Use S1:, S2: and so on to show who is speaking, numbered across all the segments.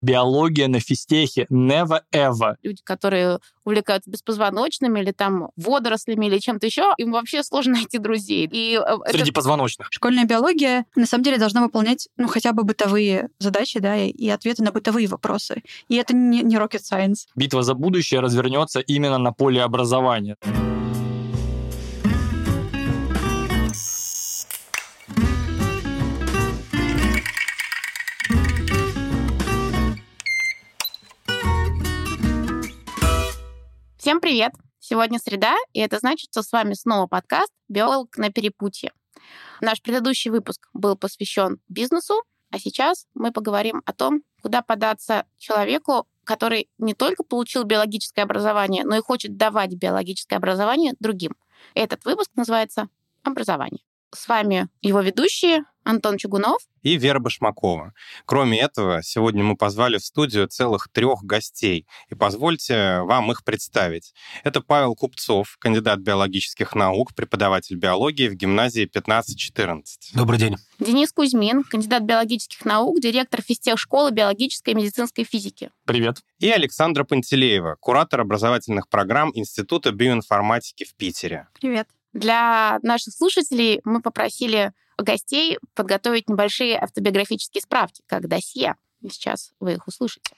S1: Биология на физтехе. Never ever.
S2: Люди, которые увлекаются беспозвоночными или там водорослями или чем-то еще, им вообще сложно найти друзей. И э,
S1: Среди
S2: это-
S1: позвоночных.
S3: Школьная биология на самом деле должна выполнять ну хотя бы бытовые задачи, да, и, и ответы на бытовые вопросы. И это не, не rocket science.
S1: Битва за будущее развернется именно на поле образования.
S2: Всем привет! Сегодня среда, и это значит, что с вами снова подкаст «Биолог на перепутье». Наш предыдущий выпуск был посвящен бизнесу, а сейчас мы поговорим о том, куда податься человеку, который не только получил биологическое образование, но и хочет давать биологическое образование другим. Этот выпуск называется «Образование». С вами его ведущие Антон Чугунов.
S4: и Вера Башмакова. Кроме этого, сегодня мы позвали в студию целых трех гостей, и позвольте вам их представить. Это Павел Купцов, кандидат биологических наук, преподаватель биологии в гимназии 1514.
S5: Добрый день.
S2: Денис Кузьмин, кандидат биологических наук, директор физтехшколы биологической и медицинской физики.
S1: Привет.
S4: И Александра Пантелеева, куратор образовательных программ Института биоинформатики в Питере.
S3: Привет.
S2: Для наших слушателей мы попросили гостей подготовить небольшие автобиографические справки, как досье. И сейчас вы их услышите.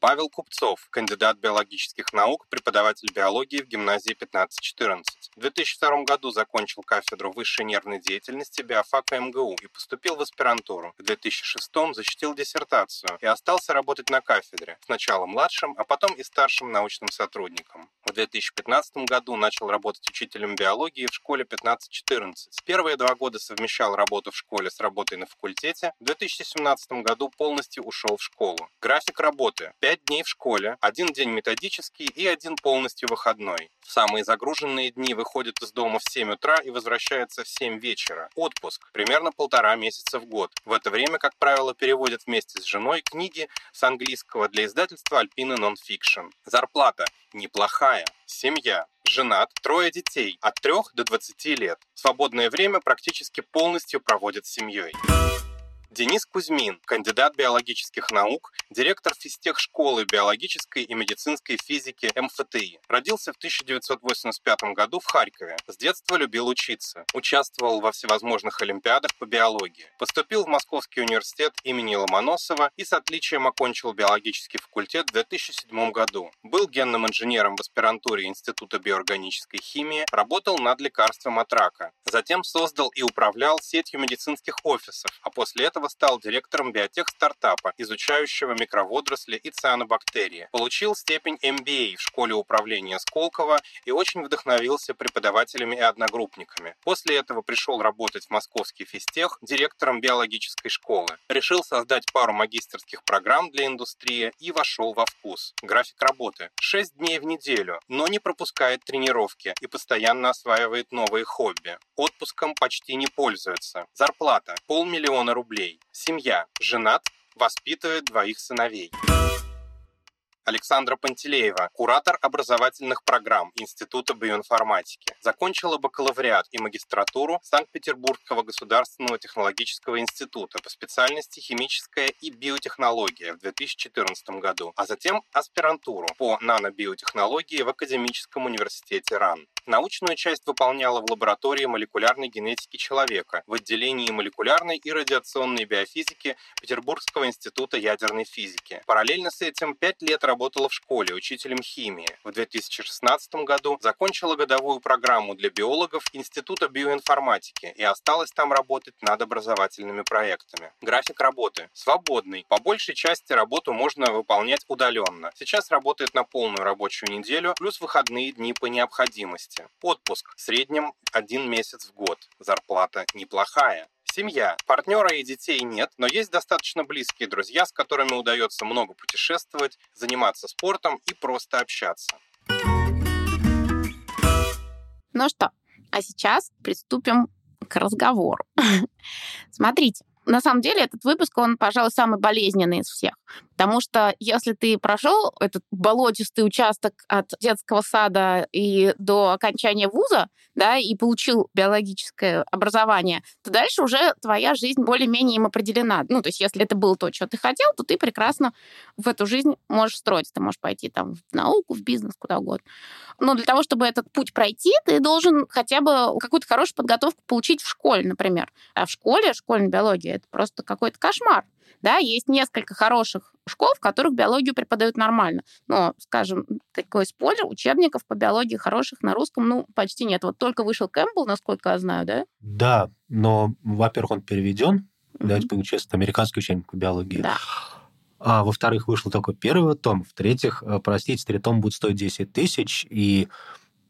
S4: Павел Купцов, кандидат биологических наук, преподаватель биологии в гимназии 1514. В 2002 году закончил кафедру высшей нервной деятельности биофака МГУ и поступил в аспирантуру. В 2006 защитил диссертацию и остался работать на кафедре, сначала младшим, а потом и старшим научным сотрудником. В 2015 году начал работать учителем биологии в школе 1514. Первые два года совмещал работу в школе с работой на факультете. В 2017 году полностью ушел в школу. График работы. 5 дней в школе, один день методический и один полностью выходной. В самые загруженные дни выходит из дома в 7 утра и возвращается в 7 вечера. Отпуск. Примерно полтора месяца в год. В это время, как правило, переводят вместе с женой книги с английского для издательства Альпина Nonfiction. Зарплата неплохая. Семья. Женат, трое детей, от 3 до 20 лет. Свободное время практически полностью проводит с семьей. Денис Кузьмин, кандидат биологических наук, директор физтехшколы биологической и медицинской физики МФТИ. Родился в 1985 году в Харькове. С детства любил учиться. Участвовал во всевозможных олимпиадах по биологии. Поступил в Московский университет имени Ломоносова и с отличием окончил биологический факультет в 2007 году. Был генным инженером в аспирантуре Института биоорганической химии, работал над лекарством от рака. Затем создал и управлял сетью медицинских офисов, а после этого стал директором биотех-стартапа, изучающего микроводоросли и цианобактерии. Получил степень MBA в школе управления Сколково и очень вдохновился преподавателями и одногруппниками. После этого пришел работать в московский физтех директором биологической школы. Решил создать пару магистерских программ для индустрии и вошел во вкус. График работы. 6 дней в неделю, но не пропускает тренировки и постоянно осваивает новые хобби. Отпуском почти не пользуется. Зарплата – полмиллиона рублей. Семья. Женат, воспитывает двоих сыновей. Александра Пантелеева, куратор образовательных программ Института биоинформатики. Закончила бакалавриат и магистратуру Санкт-Петербургского государственного технологического института по специальности химическая и биотехнология в 2014 году, а затем аспирантуру по нанобиотехнологии в Академическом университете РАН. Научную часть выполняла в лаборатории молекулярной генетики человека в отделении молекулярной и радиационной биофизики Петербургского института ядерной физики. Параллельно с этим пять лет работала в школе учителем химии. В 2016 году закончила годовую программу для биологов Института биоинформатики и осталась там работать над образовательными проектами. График работы свободный. По большей части работу можно выполнять удаленно. Сейчас работает на полную рабочую неделю, плюс выходные дни по необходимости. Отпуск в среднем один месяц в год. Зарплата неплохая. Семья. Партнера и детей нет, но есть достаточно близкие друзья, с которыми удается много путешествовать, заниматься спортом и просто общаться.
S2: Ну что, а сейчас приступим к разговору. Смотрите, на самом деле этот выпуск, он, пожалуй, самый болезненный из всех, Потому что если ты прошел этот болотистый участок от детского сада и до окончания вуза, да, и получил биологическое образование, то дальше уже твоя жизнь более-менее им определена. Ну, то есть если это было то, что ты хотел, то ты прекрасно в эту жизнь можешь строить. Ты можешь пойти там в науку, в бизнес, куда угодно. Но для того, чтобы этот путь пройти, ты должен хотя бы какую-то хорошую подготовку получить в школе, например. А в школе, школьная биология, это просто какой-то кошмар. Да, есть несколько хороших школ, в которых биологию преподают нормально. Но, скажем, такой спойлер, учебников по биологии хороших на русском, ну, почти нет. Вот только вышел Кэмпбелл, насколько я знаю, да?
S5: Да, но, во-первых, он переведен, mm-hmm. давайте будем честны, американский учебник по биологии.
S2: Да.
S5: А во-вторых, вышел только первый том. В-третьих, э, простите, три тома будет стоить 10 тысяч, и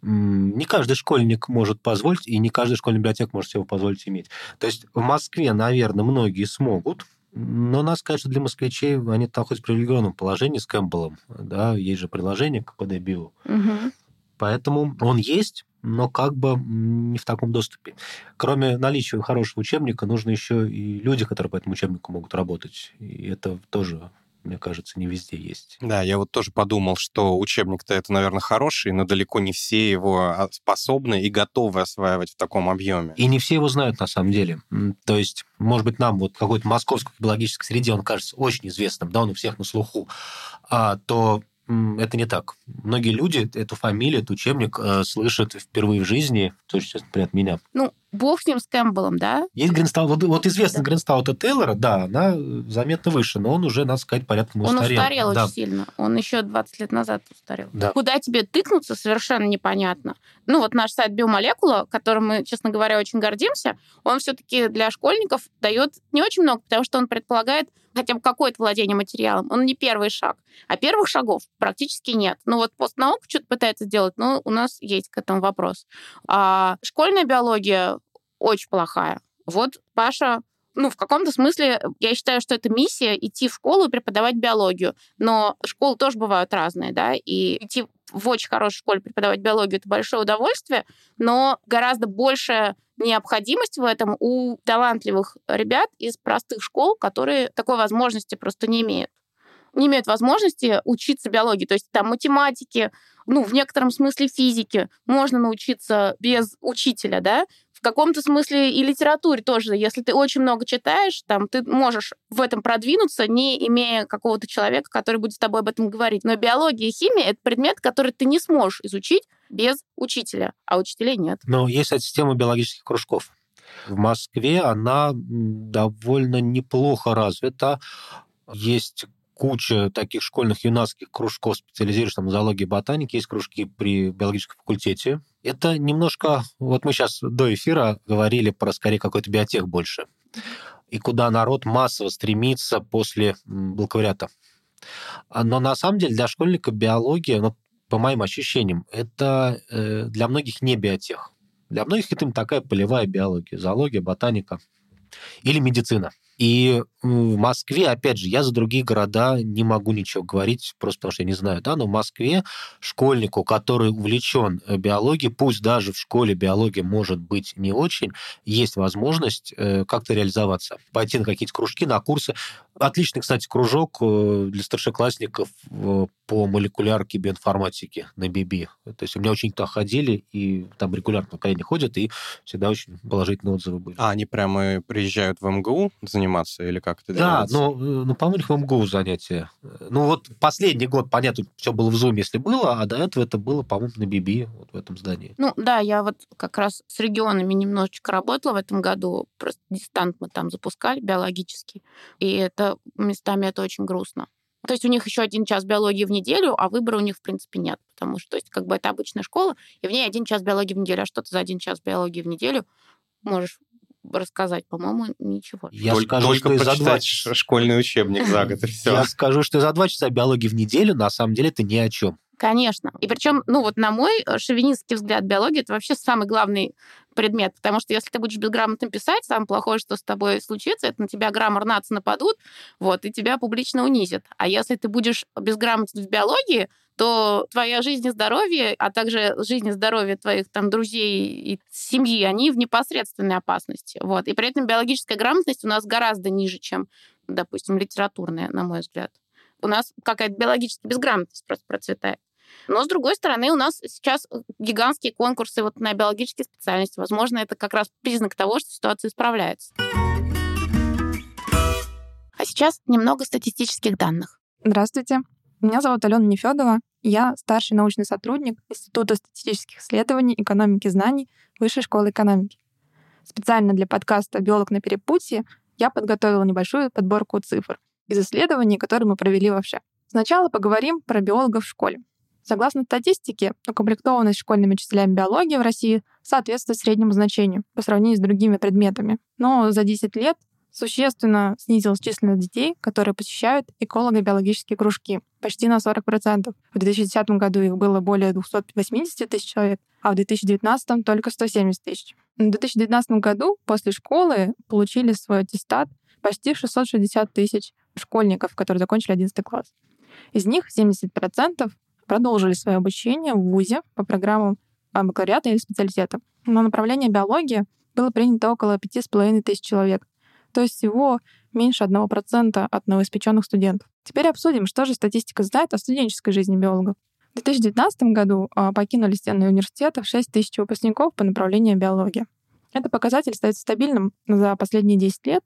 S5: не каждый школьник может позволить, и не каждый школьный библиотек может себе позволить иметь. То есть в Москве, наверное, многие смогут, но нас, конечно, для москвичей они находятся в привилегированном положении с Кэмпбеллом. Да, есть же приложение к PDBio.
S2: Угу.
S5: Поэтому он есть, но как бы не в таком доступе. Кроме наличия хорошего учебника, нужно еще и люди, которые по этому учебнику могут работать. И это тоже мне кажется, не везде есть.
S4: Да, я вот тоже подумал, что учебник-то это, наверное, хороший, но далеко не все его а, способны и готовы осваивать в таком объеме.
S5: И не все его знают на самом деле. То есть, может быть, нам вот какой-то московской биологической среде он кажется очень известным, да, он у всех на слуху, а, то это не так. Многие люди эту фамилию, этот учебник э, слышат впервые в жизни, то есть, например, от меня.
S2: Ну, бог с ним, с Кэмпбеллом, да?
S5: Есть Гринстаут, вот, вот известный да. Гринстаута Тейлора, да, она заметно выше, но он уже, надо сказать, порядком
S2: устарел.
S5: Он
S2: устарел
S5: да.
S2: очень сильно. Он еще 20 лет назад устарел.
S5: Да.
S2: Куда тебе тыкнуться, совершенно непонятно. Ну, вот наш сайт Биомолекула, которым мы, честно говоря, очень гордимся, он все-таки для школьников дает не очень много, потому что он предполагает хотя бы какое-то владение материалом. Он не первый шаг. А первых шагов практически нет. Ну вот постнаука что-то пытается сделать, но у нас есть к этому вопрос. А школьная биология очень плохая. Вот Паша ну, в каком-то смысле я считаю, что это миссия идти в школу и преподавать биологию. Но школы тоже бывают разные, да, и идти в очень хорошей школе преподавать биологию это большое удовольствие, но гораздо больше необходимость в этом у талантливых ребят из простых школ, которые такой возможности просто не имеют не имеют возможности учиться биологии. То есть там математики, ну, в некотором смысле физики можно научиться без учителя, да, в каком-то смысле и литературе тоже. Если ты очень много читаешь, там, ты можешь в этом продвинуться, не имея какого-то человека, который будет с тобой об этом говорить. Но биология и химия — это предмет, который ты не сможешь изучить без учителя, а учителей нет.
S5: Но есть система биологических кружков. В Москве она довольно неплохо развита. Есть куча таких школьных юнацких кружков, специализирующихся там, на зоологии и ботанике. Есть кружки при биологическом факультете. Это немножко... Вот мы сейчас до эфира говорили про, скорее, какой-то биотех больше. И куда народ массово стремится после бакалавриата. Но на самом деле для школьника биология, ну, по моим ощущениям, это э, для многих не биотех. Для многих это такая полевая биология, зоология, ботаника или медицина. И в Москве, опять же, я за другие города не могу ничего говорить, просто потому что я не знаю, да, но в Москве школьнику, который увлечен э, биологией, пусть даже в школе биология может быть не очень, есть возможность э, как-то реализоваться, пойти на какие-то кружки, на курсы. Отличный, кстати, кружок э, для старшеклассников по молекулярке биоинформатике на БИБИ. То есть у меня ученики туда ходили, и там регулярно поколение ходят, и всегда очень положительные отзывы были.
S4: А они прямо приезжают в МГУ заниматься заниматься, или как это
S5: да, делается? Да, ну, ну по-моему, в МГУ занятия. Ну, вот последний год, понятно, все было в Zoom, если было, а до этого это было, по-моему, на BB, вот в этом здании.
S2: Ну, да, я вот как раз с регионами немножечко работала в этом году, просто дистант мы там запускали биологический, и это местами это очень грустно. То есть у них еще один час биологии в неделю, а выбора у них, в принципе, нет. Потому что, то есть, как бы это обычная школа, и в ней один час биологии в неделю. А что ты за один час биологии в неделю можешь рассказать, по-моему, ничего.
S4: Я только скажу, только что за два часа... школьный учебник за год, и все.
S5: Я скажу, что за два часа биологии в неделю на самом деле это ни о чем.
S2: Конечно. И причем, ну вот на мой э, шовинистский взгляд, биология это вообще самый главный предмет, потому что если ты будешь безграмотно писать, самое плохое, что с тобой случится, это на тебя граммар нации нападут, вот, и тебя публично унизят. А если ты будешь безграмотен в биологии, то твоя жизнь и здоровье, а также жизнь и здоровье твоих там друзей и семьи, они в непосредственной опасности. Вот. И при этом биологическая грамотность у нас гораздо ниже, чем, допустим, литературная, на мой взгляд. у нас какая-то биологическая безграмотность просто процветает. Но, с другой стороны, у нас сейчас гигантские конкурсы вот на биологические специальности. Возможно, это как раз признак того, что ситуация исправляется. А сейчас немного статистических данных.
S6: Здравствуйте. Меня зовут Алена Нефедова. Я старший научный сотрудник Института статистических исследований экономики знаний Высшей школы экономики. Специально для подкаста «Биолог на перепутье» я подготовила небольшую подборку цифр из исследований, которые мы провели вообще. Сначала поговорим про биологов в школе. Согласно статистике, укомплектованность школьными учителями биологии в России соответствует среднему значению по сравнению с другими предметами. Но за 10 лет существенно снизилась численность детей, которые посещают эколого-биологические кружки, почти на 40%. В 2010 году их было более 280 тысяч человек, а в 2019 только 170 тысяч. В 2019 году после школы получили свой аттестат почти 660 тысяч школьников, которые закончили 11 класс. Из них 70% продолжили свое обучение в ВУЗе по программам бакалавриата или специалитета. На направление биология было принято около 5,5 тысяч человек, то есть всего меньше 1% от новоиспеченных студентов. Теперь обсудим, что же статистика знает о студенческой жизни биологов. В 2019 году а, покинули стены университетов 6 тысяч выпускников по направлению биология. Этот показатель остается стабильным за последние 10 лет,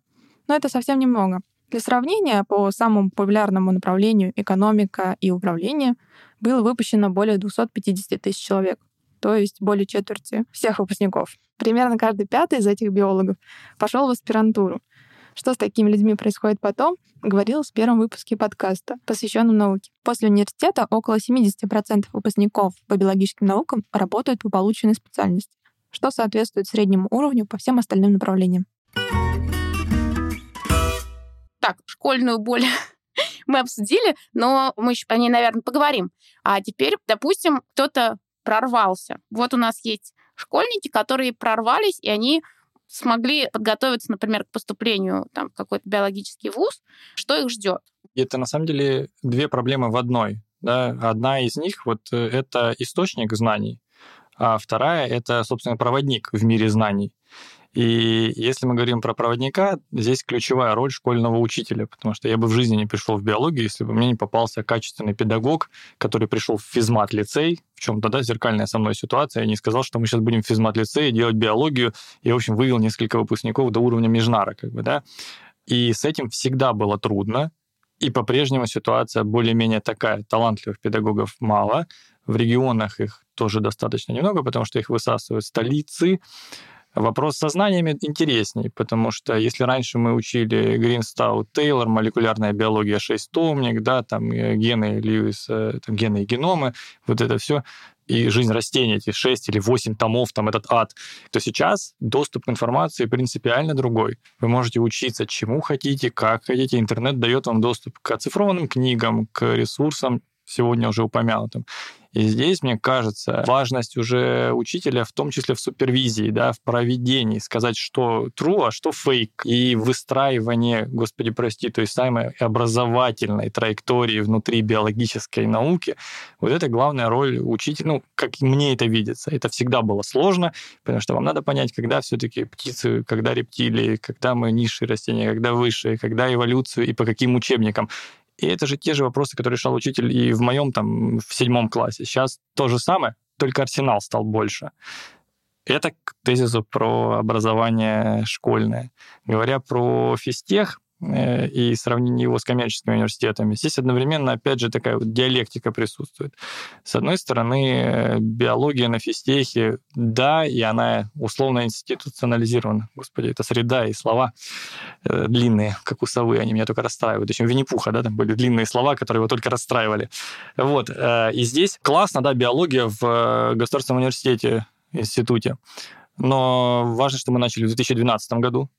S6: но это совсем немного. Для сравнения, по самому популярному направлению экономика и управление было выпущено более 250 тысяч человек, то есть более четверти всех выпускников. Примерно каждый пятый из этих биологов пошел в аспирантуру. Что с такими людьми происходит потом, говорилось в первом выпуске подкаста, посвященном науке. После университета около 70% выпускников по биологическим наукам работают по полученной специальности, что соответствует среднему уровню по всем остальным направлениям.
S2: Так, школьную боль мы обсудили, но мы еще по ней, наверное, поговорим. А теперь, допустим, кто-то прорвался. Вот у нас есть школьники, которые прорвались, и они смогли подготовиться, например, к поступлению там, в какой-то биологический вуз, что их ждет?
S1: Это на самом деле две проблемы в одной. Да? Одна из них вот э, это источник знаний, а вторая это, собственно, проводник в мире знаний. И если мы говорим про проводника, здесь ключевая роль школьного учителя, потому что я бы в жизни не пришел в биологию, если бы мне не попался качественный педагог, который пришел в физмат-лицей, в чем тогда зеркальная со мной ситуация, и не сказал, что мы сейчас будем в физмат-лицее делать биологию, и, в общем, вывел несколько выпускников до уровня межнара, как бы, да. И с этим всегда было трудно, и по-прежнему ситуация более-менее такая. Талантливых педагогов мало, в регионах их тоже достаточно немного, потому что их высасывают столицы, Вопрос со знаниями интересней, потому что если раньше мы учили Гринстау, Тейлор, молекулярная биология 6 томник, да, там э, гены Льюиса, там гены и геномы, вот это все, и жизнь растений, эти 6 или 8 томов, там этот ад, то сейчас доступ к информации принципиально другой. Вы можете учиться чему хотите, как хотите. Интернет дает вам доступ к оцифрованным книгам, к ресурсам, сегодня уже упомянутым. И здесь, мне кажется, важность уже учителя, в том числе в супервизии, да, в проведении, сказать, что true, а что фейк, и выстраивание, господи, прости, той самой образовательной траектории внутри биологической науки, вот это главная роль учителя, ну, как мне это видится. Это всегда было сложно, потому что вам надо понять, когда все-таки птицы, когда рептилии, когда мы низшие растения, когда высшие, когда эволюцию и по каким учебникам. И это же те же вопросы, которые решал учитель и в моем там в седьмом классе. Сейчас то же самое, только арсенал стал больше. Это к тезису про образование школьное. Говоря про физтех, и сравнение его с коммерческими университетами. Здесь одновременно, опять же, такая вот диалектика присутствует. С одной стороны, э, биология на физтехе, да, и она условно институционализирована. Господи, это среда и слова э, длинные, как у совы, они меня только расстраивают. Еще Винни-Пуха, да, там были длинные слова, которые его только расстраивали. Вот. И здесь классно, да, биология в Государственном университете, институте. Но важно, что мы начали в 2012 году,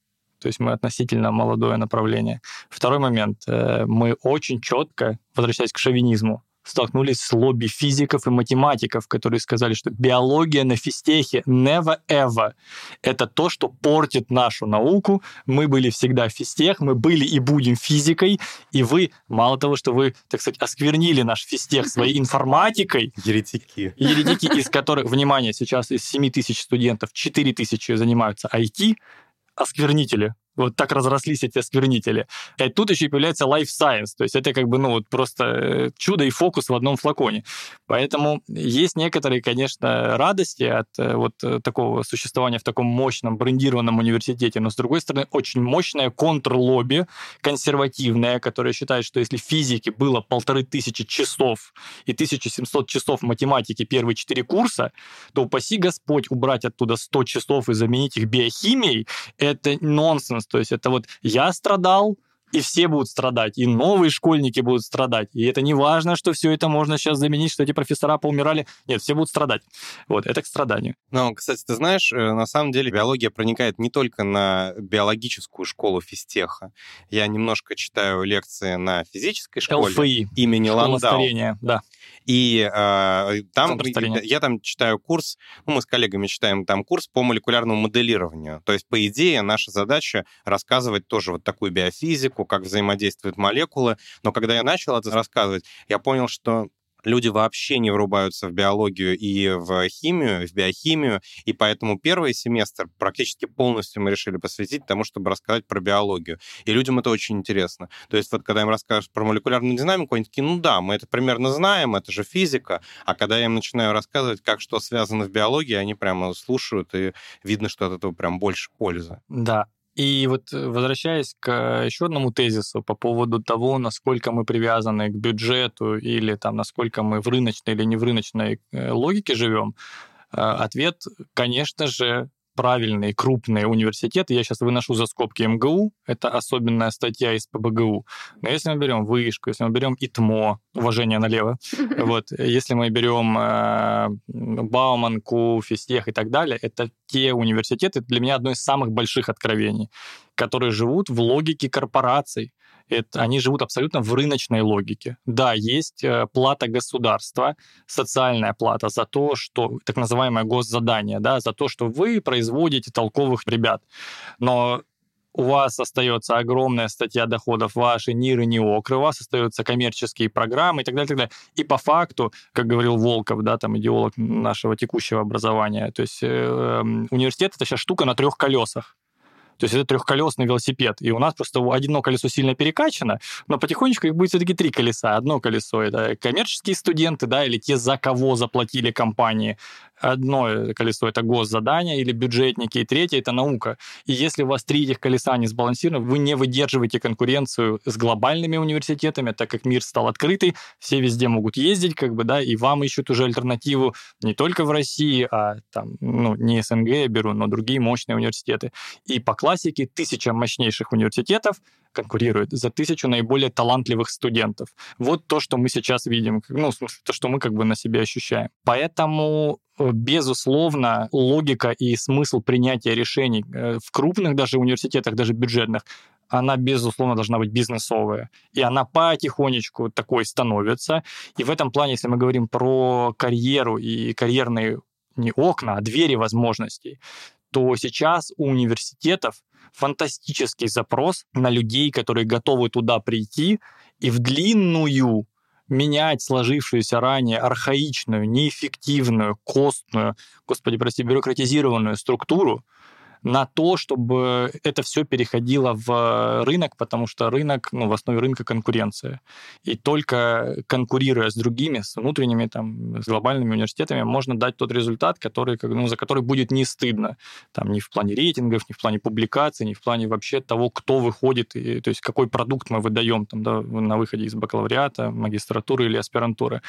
S1: то есть мы относительно молодое направление. Второй момент. Э, мы очень четко, возвращаясь к шовинизму, столкнулись с лобби физиков и математиков, которые сказали, что биология на физтехе never ever. Это то, что портит нашу науку. Мы были всегда физтех, мы были и будем физикой, и вы, мало того, что вы, так сказать, осквернили наш физтех своей информатикой.
S5: Еретики.
S1: Еретики, из которых, внимание, сейчас из 7 тысяч студентов 4 тысячи занимаются IT, осквернители. Вот так разрослись эти осквернители. И тут еще появляется life science, то есть это как бы, ну, вот просто э, чудо и фокус в одном флаконе. Поэтому есть некоторые, конечно, радости от э, вот э, такого существования в таком мощном брендированном университете, но, с другой стороны, очень мощное контрлобби, консервативное, которое считает, что если в физике было полторы тысячи часов и 1700 часов математики первые четыре курса, то упаси Господь убрать оттуда 100 часов и заменить их биохимией, это нонсенс. То есть это вот я страдал, и все будут страдать, и новые школьники будут страдать. И это не важно, что все это можно сейчас заменить, что эти профессора поумирали. Нет, все будут страдать. Вот, это к страданию.
S4: Ну, кстати, ты знаешь, э, на самом деле биология проникает не только на биологическую школу физтеха. Я немножко читаю лекции на физической школе
S1: ЛФИ,
S4: имени
S1: школа
S4: Ландау.
S1: старения, да.
S4: И э, там я там читаю курс, ну, мы с коллегами читаем там курс по молекулярному моделированию. То есть, по идее, наша задача рассказывать тоже вот такую биофизику, как взаимодействуют молекулы. Но когда я начал это рассказывать, я понял, что люди вообще не врубаются в биологию и в химию, в биохимию, и поэтому первый семестр практически полностью мы решили посвятить тому, чтобы рассказать про биологию. И людям это очень интересно. То есть вот когда им расскажешь про молекулярную динамику, они такие, ну да, мы это примерно знаем, это же физика, а когда я им начинаю рассказывать, как что связано в биологии, они прямо слушают, и видно, что от этого прям больше пользы.
S1: Да. И вот э, возвращаясь к э, еще одному тезису по поводу того, насколько мы привязаны к бюджету или там насколько мы в рыночной или не в рыночной э, логике живем, ответ, конечно же, правильные крупные университеты, я сейчас выношу за скобки МГУ, это особенная статья из ПБГУ, но если мы берем Вышку, если мы берем ИТМО, уважение налево, вот, если мы берем э, Бауманку, Физтех и так далее, это те университеты, для меня одно из самых больших откровений, которые живут в логике корпораций, это, они живут абсолютно в рыночной логике. Да, есть э, плата государства, социальная плата за то, что так называемое госзадание, да, за то, что вы производите толковых ребят. Но у вас остается огромная статья доходов ваши, НИР и НИОКРы, у вас остаются коммерческие программы и так далее, и так далее. И по факту, как говорил Волков, да, там идеолог нашего текущего образования, то есть э, университет — это сейчас штука на трех колесах. То есть это трехколесный велосипед. И у нас просто одно колесо сильно перекачано, но потихонечку их будет все-таки три колеса. Одно колесо — это коммерческие студенты, да, или те, за кого заплатили компании. Одно колесо — это госзадания или бюджетники, и третье — это наука. И если у вас три этих колеса не сбалансированы, вы не выдерживаете конкуренцию с глобальными университетами, так как мир стал открытый, все везде могут ездить, как бы, да, и вам ищут уже альтернативу не только в России, а там, ну, не СНГ я беру, но другие мощные университеты. И по классике тысяча мощнейших университетов конкурирует за тысячу наиболее талантливых студентов. Вот то, что мы сейчас видим, ну, в смысле, то, что мы как бы на себе ощущаем. Поэтому э, безусловно, логика и смысл принятия решений э, в крупных даже университетах, даже бюджетных, она, безусловно, должна быть бизнесовая. И она потихонечку такой становится. И в этом плане, если мы говорим про карьеру и карьерные не окна, а двери возможностей, то сейчас у университетов фантастический запрос на людей, которые готовы туда прийти и в длинную менять сложившуюся ранее архаичную, неэффективную, костную, господи, прости, бюрократизированную структуру на то, чтобы это все переходило в рынок, потому что рынок, ну, в основе рынка конкуренция. И только конкурируя с другими, с внутренними, там, с глобальными университетами, можно дать тот результат, который, ну, за который будет не стыдно. Там, ни в плане рейтингов, ни в плане публикаций, ни в плане вообще того, кто выходит, и, то есть какой продукт мы выдаем там, да, на выходе из бакалавриата, магистратуры или аспирантуры.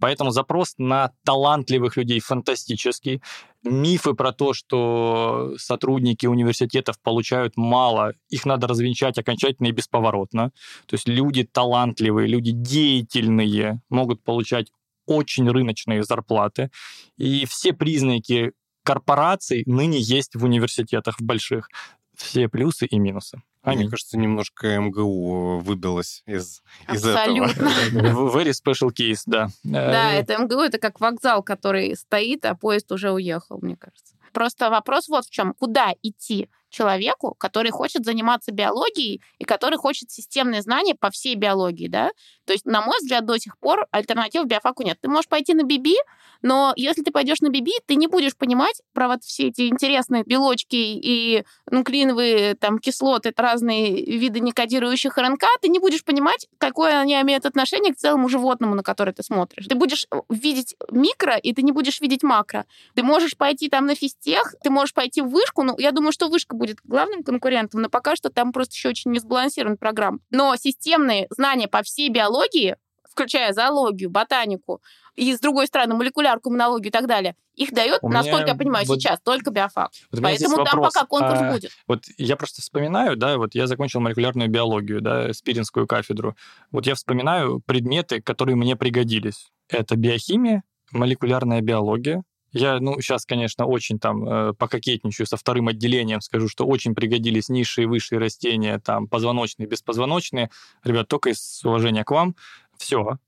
S1: Поэтому запрос на талантливых людей фантастический. Мифы про то, что сотрудники университетов получают мало, их надо развенчать окончательно и бесповоротно. То есть люди талантливые, люди деятельные могут получать очень рыночные зарплаты. И все признаки корпораций ныне есть в университетах в больших. Все плюсы и минусы.
S4: Аминь. Мне кажется, немножко МГУ выбилось из, из
S2: Абсолютно.
S1: этого. Very special case, да.
S2: Да,
S1: Э,
S2: это МГУ, это как вокзал, который стоит, а поезд уже уехал, мне кажется. Просто вопрос вот в чем. Куда идти человеку, который хочет заниматься биологией и который хочет системные знания по всей биологии, да? То есть, на мой взгляд, до сих пор альтернатив биофаку нет. Ты можешь пойти на биби, но если ты пойдешь на биби, ты не будешь понимать про вот все эти интересные белочки и нуклеиновые там кислоты, разные виды некодирующих РНК, ты не будешь понимать, какое они имеют отношение к целому животному, на которое ты смотришь. Ты будешь видеть микро, и ты не будешь видеть макро. Ты можешь пойти там на физтех, ты можешь пойти в вышку, ну, я думаю, что вышка будет главным конкурентом, но пока что там просто еще очень не сбалансирован программ. Но системные знания по всей биологии, включая зоологию, ботанику, и, с другой стороны, молекулярку, иммунологию и так далее, их дает, У насколько я понимаю, вот, сейчас только биофак. Вот Поэтому там пока конкурс а, будет.
S1: Вот я просто вспоминаю, да, вот я закончил молекулярную биологию, да, спиринскую кафедру. Вот я вспоминаю предметы, которые мне пригодились. Это биохимия, молекулярная биология, я, ну, сейчас, конечно, очень там э, пококетничаю со вторым отделением, скажу, что очень пригодились низшие и высшие растения, там, позвоночные, беспозвоночные. Ребят, только из уважения к вам. Все,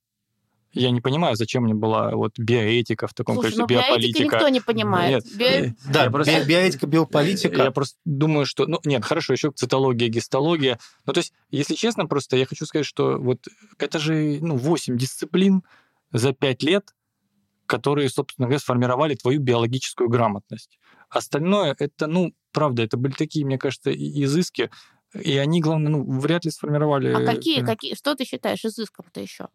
S1: я не понимаю, зачем мне была вот биоэтика в таком
S2: Слушай,
S1: количестве, ну, биополитика.
S2: никто не понимает.
S5: Нет, Био... Э, да, просто... биоэтика, биополитика.
S1: Я просто думаю, что... Ну, нет, хорошо, еще цитология, гистология. Ну, то есть, если честно, просто я хочу сказать, что вот это же, ну, 8 дисциплин за 5 лет, которые, собственно говоря, сформировали твою биологическую грамотность. Остальное это, ну, правда, это были такие, мне кажется, изыски, и они, главное, ну, вряд ли сформировали...
S2: А какие, какие, что ты считаешь изыском-то еще?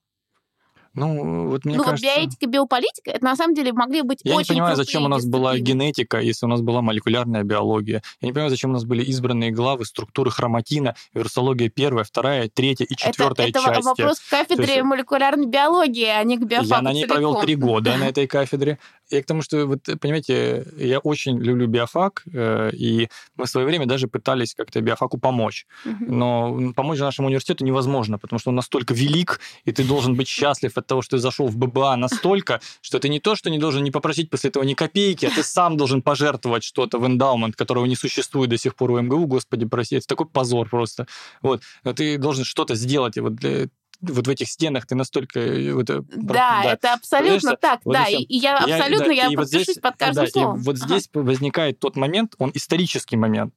S1: Ну, вот мне
S2: ну,
S1: кажется...
S2: вот биоэтика, биополитика, это на самом деле могли быть
S1: Я
S2: очень
S1: не понимаю, зачем у нас дисциплины. была генетика, если у нас была молекулярная биология. Я не понимаю, зачем у нас были избранные главы структуры хроматина, вирусология первая, вторая, третья и четвертая
S2: это,
S1: части.
S2: Это вопрос к кафедре есть... молекулярной биологии, а не к биофаку
S1: Я на ней
S2: целиком.
S1: провел три года на этой кафедре. Я к тому, что, вот, понимаете, я очень люблю биофак, э, и мы в свое время даже пытались как-то биофаку помочь. Но помочь нашему университету невозможно, потому что он настолько велик, и ты должен быть счастлив от того, что ты зашел в ББА настолько, что ты не то, что не должен не попросить после этого ни копейки, а ты сам должен пожертвовать что-то в эндаумент, которого не существует до сих пор у МГУ, господи, прости, это такой позор просто. Вот. Но ты должен что-то сделать, вот для, вот в этих стенах ты настолько...
S2: Э, вот, да, да, это абсолютно так, вот да, и, и я абсолютно, я, да, я подпишусь вот здесь, под каждым да, словом.
S1: И вот ага. здесь возникает тот момент, он исторический момент,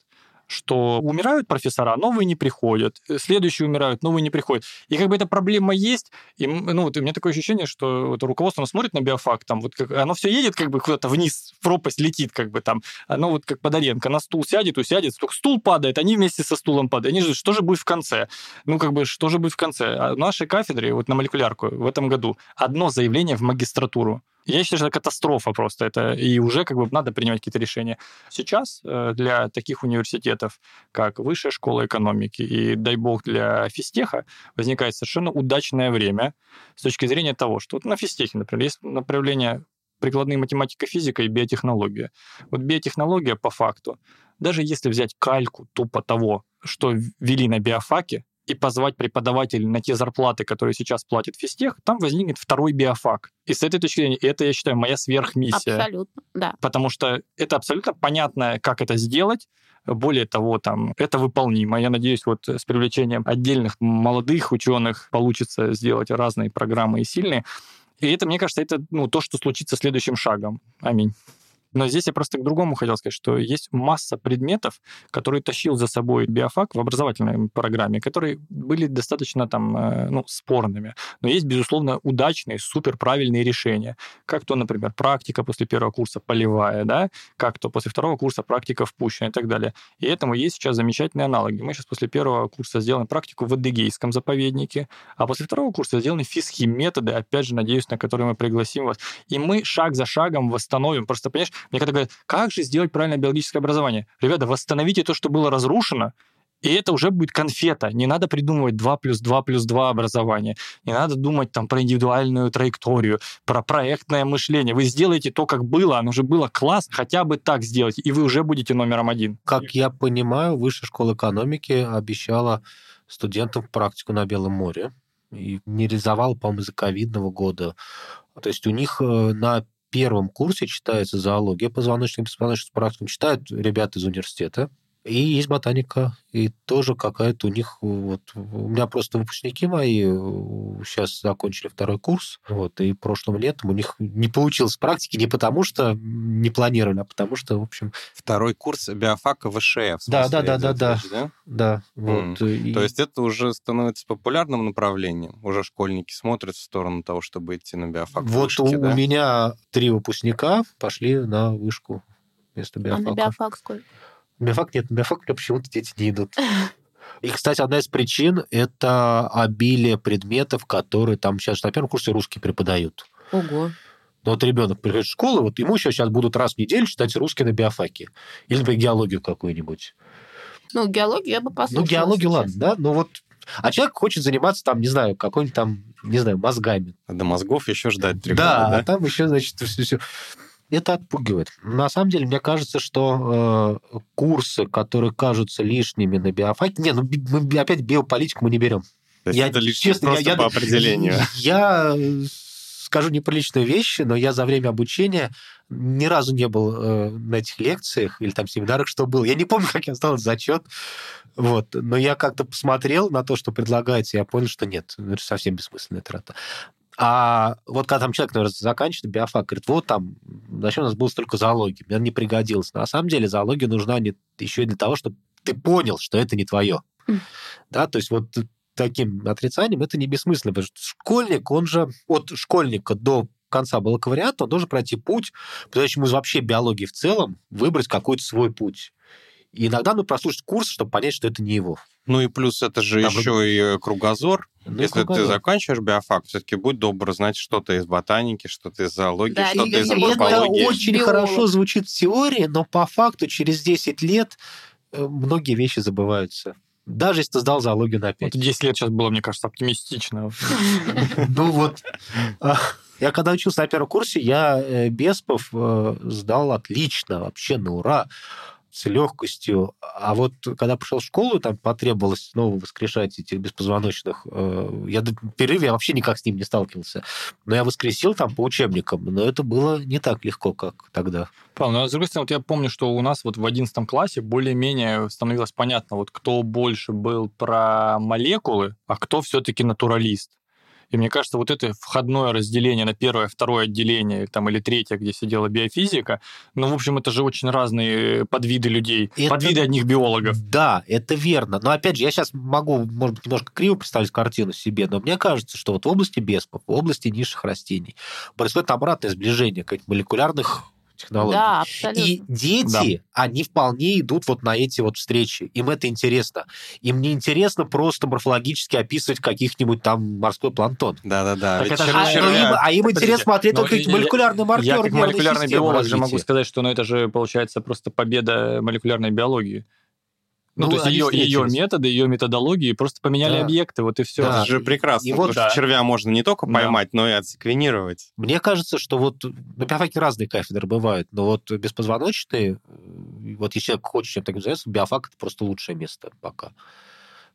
S1: что умирают профессора, новые не приходят, э, следующие умирают, новые не приходят. И как бы эта проблема есть, и ну, вот у меня такое ощущение, что вот руководство смотрит на биофак, там вот как, оно все едет как бы куда-то вниз, в пропасть летит как бы там, оно вот как Подаренко, на стул сядет, усядет, только стул падает, они вместе со стулом падают. Они же, что же будет в конце? Ну, как бы, что же будет в конце? А в нашей кафедре, вот на молекулярку в этом году, одно заявление в магистратуру я считаю, что это катастрофа просто. Это и уже как бы надо принимать какие-то решения. Сейчас э, для таких университетов, как Высшая школа экономики и, дай бог, для физтеха возникает совершенно удачное время с точки зрения того, что вот на физтехе, например, есть направление прикладные математика, физика и биотехнология. Вот биотехнология по факту, даже если взять кальку тупо того, что ввели на биофаке, и позвать преподавателей на те зарплаты, которые сейчас платит физтех, там возникнет второй биофак. И с этой точки зрения, это, я считаю, моя сверхмиссия.
S2: Абсолютно, да.
S1: Потому что это абсолютно понятно, как это сделать. Более того, там, это выполнимо. Я надеюсь, вот с привлечением отдельных молодых ученых получится сделать разные программы и сильные. И это, мне кажется, это ну, то, что случится следующим шагом. Аминь. Но здесь я просто к другому хотел сказать, что есть масса предметов, которые тащил за собой биофак в образовательной программе, которые были достаточно там, э, ну, спорными. Но есть, безусловно, удачные, супер правильные решения. Как то, например, практика после первого курса полевая, да, как то после второго курса практика впущена и так далее. И этому есть сейчас замечательные аналоги. Мы сейчас после первого курса сделаем практику в Адыгейском заповеднике, а после второго курса сделаны физхим методы, опять же, надеюсь, на которые мы пригласим вас. И мы шаг за шагом восстановим. Просто, понимаешь, мне когда говорят, как же сделать правильное биологическое образование? Ребята, восстановите то, что было разрушено, и это уже будет конфета. Не надо придумывать 2 плюс 2 плюс 2 образование. Не надо думать там про индивидуальную траекторию, про проектное мышление. Вы сделаете то, как было, оно уже было класс, хотя бы так сделайте, и вы уже будете номером один.
S5: Как я понимаю, Высшая школа экономики обещала студентам практику на Белом море и не реализовала, по-моему, из-за ковидного года. То есть у них э, на первом курсе читается зоология позвоночных и беспозвоночных практикум, читают ребята из университета, И есть ботаника, и тоже какая-то у них... Вот, у меня просто выпускники мои сейчас закончили второй курс, вот, и прошлым летом у них не получилось практики не потому, что не планировали, а потому что, в общем...
S4: Второй курс биофака ВШЭ, в
S5: Да, да, да, да, да.
S4: речь, да?
S5: Да, вот.
S4: М.
S5: и-
S4: То есть это уже становится популярным направлением? Уже школьники смотрят в сторону того, чтобы идти на биофак
S5: Вот
S4: вышки,
S5: у,
S4: да?
S5: у меня три выпускника пошли на вышку вместо
S2: А
S5: биофака.
S2: на биофак сколько?
S5: Биофак нет, на биофак почему-то дети не идут. И, кстати, одна из причин – это обилие предметов, которые там сейчас на первом курсе русский преподают.
S2: Ого.
S5: Но вот ребенок приходит в школу, вот ему еще сейчас будут раз в неделю читать русский на биофаке. Или, например, геологию какую-нибудь.
S2: Ну, геологию я бы послушала.
S5: Ну, геологию,
S2: если
S5: ладно, да? Ну, вот... А человек хочет заниматься там, не знаю, какой-нибудь там, не знаю, мозгами.
S4: А До мозгов еще ждать три
S5: да,
S4: года,
S5: а там еще, значит, все, Это отпугивает. На самом деле, мне кажется, что э, курсы, которые кажутся лишними на биофаке... Не, ну мы опять биополитику мы не берем.
S4: То есть
S5: Я,
S4: это лишь
S5: честно,
S4: просто
S5: я- я-
S4: по определению.
S5: Я э, скажу неприличные вещи, но я за время обучения ни разу не был э, на этих лекциях или там семинарах, что было. Я не помню, как я сдал зачет. Вот. Но я как-то посмотрел на то, что предлагается, и я понял, что нет, ну, это совсем бессмысленная трата. А вот когда там человек, наверное, заканчивает биофак, говорит, вот там, зачем у нас было столько зоологии? Мне не пригодилась. На самом деле зоология нужна не, еще и для того, чтобы ты понял, что это не твое.
S2: Мгм.
S5: Да, то есть вот таким отрицанием это не бессмысленно, потому что школьник, он же от школьника до конца бакалавриата, он должен пройти путь, прежде чем из вообще биологии в целом выбрать какой-то свой путь. И иногда ну прослушать курс, чтобы понять, что это не его.
S4: Ну и плюс это же
S5: Там
S4: еще и кругозор.
S5: Ну,
S4: Если ты заканчиваешь биофак, все-таки будь добр знать что-то из ботаники, что-то из зоологии,
S2: Да,
S4: что-то из
S2: это
S5: это
S4: антропологии.
S5: очень
S2: Биолог.
S5: хорошо звучит в теории, но по факту через 10 лет э, многие вещи забываются. Даже если ты сдал зоологию на 5.
S1: Вот 10 лет сейчас было, мне кажется, оптимистично.
S5: Ну вот, я когда учился на первом курсе, я э, Беспов э, сдал отлично, вообще на ура, с легкостью. А вот когда пришел в школу, там потребовалось снова воскрешать этих беспозвоночных. э, Я до перерыва я вообще никак с ним не сталкивался. Но я воскресил там по учебникам, но это было не так легко, как тогда.
S1: Павел, ну, а с другой стороны, вот я помню, что у нас вот в 11 классе более-менее становилось понятно, вот кто больше был про молекулы, а кто все-таки натуралист. И мне кажется, вот это входное разделение на первое, второе отделение там, или третье, где сидела биофизика, ну, в общем, это же очень разные подвиды людей,
S5: Это-
S1: подвиды одних биологов.
S5: Да, это верно. Но опять же, я сейчас могу, может быть, немножко криво представить картину себе, но мне кажется, что вот в области беспов, в области низших растений происходит обратное сближение каких-то молекулярных технологий.
S2: Да, абсолютно.
S5: И дети, они вполне идут вот на эти вот встречи. Им это интересно. Им не интересно просто морфологически описывать каких-нибудь там морской планктон.
S4: Да-да-да.
S1: Это же-
S4: чер-
S5: А,
S1: червя.
S5: но им, а им интересно смотреть только
S1: я-
S5: молекулярные маркеры.
S1: Я как молекулярный биолог же могу сказать, что ну, это же, получается, просто победа молекулярной биологии. Ну,
S5: Ну,
S1: то есть
S5: они
S1: ее, ее методы, ее методологии просто поменяли
S5: Да.
S1: объекты, вот и все.
S5: Да.
S4: Это же прекрасно.
S5: И
S4: потому
S5: вот-
S4: что
S1: Да.
S4: червя можно не только
S1: Да.
S4: поймать, но и отсеквенировать.
S5: Мне кажется, что вот на биофаке разные кафедры бывают, но вот беспозвоночные, э, вот если человек хочет чем-то таким заняться, биофак это просто лучшее место пока.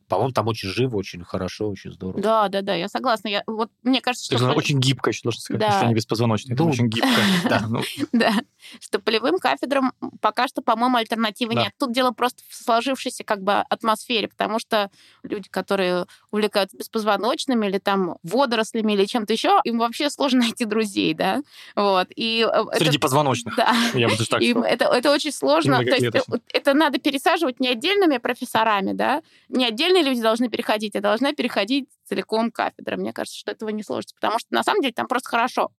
S5: По-моему, там очень живо, очень хорошо, очень здорово.
S2: Да, да, да, я согласна. Я, вот мне кажется, что...
S1: Это
S2: поли-
S1: очень гибко, еще должен сказать,
S2: Да.
S1: что они беспозвоночные. Это
S5: Ну,
S1: очень гибко.
S5: да.
S1: Ну,
S2: Да, что полевым кафедрам пока что, по-моему, альтернативы
S1: Да.
S2: нет. Тут дело просто в сложившейся как бы атмосфере, потому что люди, которые увлекаются беспозвоночными или там водорослями или чем-то еще, им вообще сложно найти друзей, да, вот. И э, это-
S1: Среди позвоночных.
S2: Да.
S1: Я бы даже так
S2: Им это, это очень сложно. То есть э, это надо пересаживать не отдельными профессорами, да, не отдельные люди должны переходить, а должна переходить целиком кафедра. Мне кажется, что этого не сложится, потому что на самом деле там просто хорошо.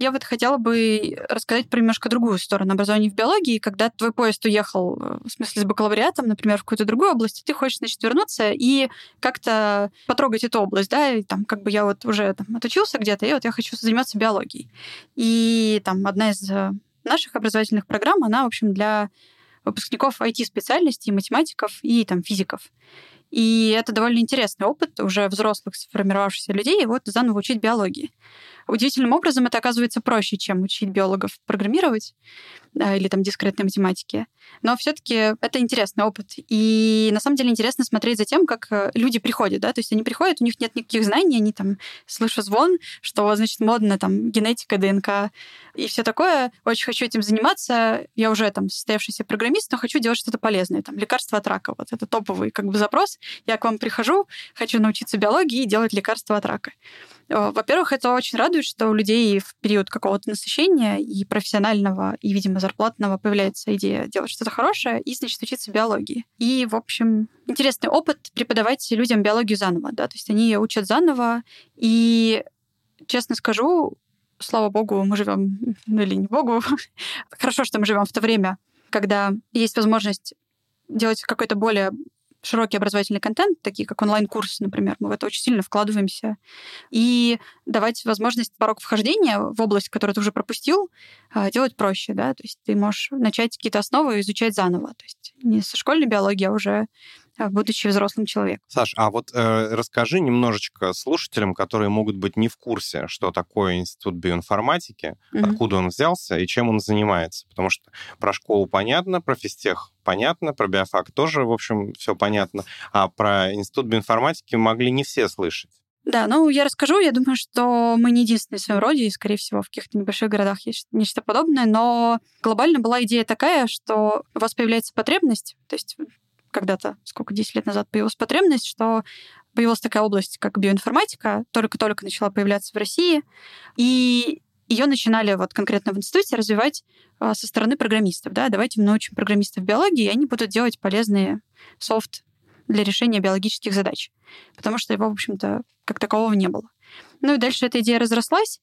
S3: Я вот хотела бы рассказать про немножко другую сторону образования в биологии. Когда твой поезд уехал, э, в смысле, с бакалавриатом, например, в какую-то другую область, ты хочешь, значит, вернуться и как-то потрогать эту область, да, и там как бы я вот уже там отучился где-то, и вот я хочу заниматься биологией. И там одна из э, наших образовательных программ, она, в общем, для выпускников IT-специальностей, математиков и там физиков. И это довольно интересный опыт уже взрослых сформировавшихся людей, вот заново учить биологии. Удивительным образом это оказывается проще, чем учить биологов программировать или там дискретной математики. Но все-таки это интересный опыт. И на самом деле интересно смотреть за тем, как э, люди приходят, да, то есть они приходят, у них нет никаких знаний, они там слышат звон, что, значит, модно там генетика, ДНК и все такое. Очень хочу этим заниматься. Я уже там состоявшийся программист, но хочу делать что-то полезное. Там лекарства от рака. Вот это топовый как бы запрос. Я к вам прихожу, хочу научиться биологии и делать лекарства от рака. Э, во-первых, это очень радует, что у людей в период какого-то насыщения и профессионального, и, видимо, зарплатного появляется идея делать что-то хорошее и, значит, учиться биологии. И, в общем, интересный опыт преподавать людям биологию заново, да, то есть они учат заново, и, честно скажу, слава богу, мы живем, ну или не богу, хорошо, что мы живем в то время, когда есть возможность делать какой-то более широкий образовательный контент, такие как онлайн-курсы, например, мы в это очень сильно вкладываемся, и давать возможность порог вхождения в область, которую ты уже пропустил, а, делать проще, да, то есть ты можешь начать какие-то основы изучать заново, то есть не со школьной биологии, а уже будучи взрослым человеком.
S4: Саш, а вот э, расскажи немножечко слушателям, которые могут быть не в курсе, что такое Институт биоинформатики, mm-hmm. откуда он взялся и чем он занимается. Потому что про школу понятно, про физтех понятно, про биофак тоже, в общем, все понятно. А про Институт биоинформатики могли не все слышать.
S3: Да, ну я расскажу. Я думаю, что мы не единственные в своем роде, и, скорее всего, в каких-то небольших городах есть нечто подобное. Но глобально была идея такая, что у вас появляется потребность, то есть когда-то, сколько, 10 лет назад появилась потребность, что появилась такая область, как биоинформатика, только-только начала появляться в России, и ее начинали вот конкретно в институте развивать а, со стороны программистов. Да? Давайте мы научим программистов биологии, и они будут делать полезные софт для решения биологических задач. Потому что его, в общем-то, как такового не было. Ну и дальше эта идея разрослась,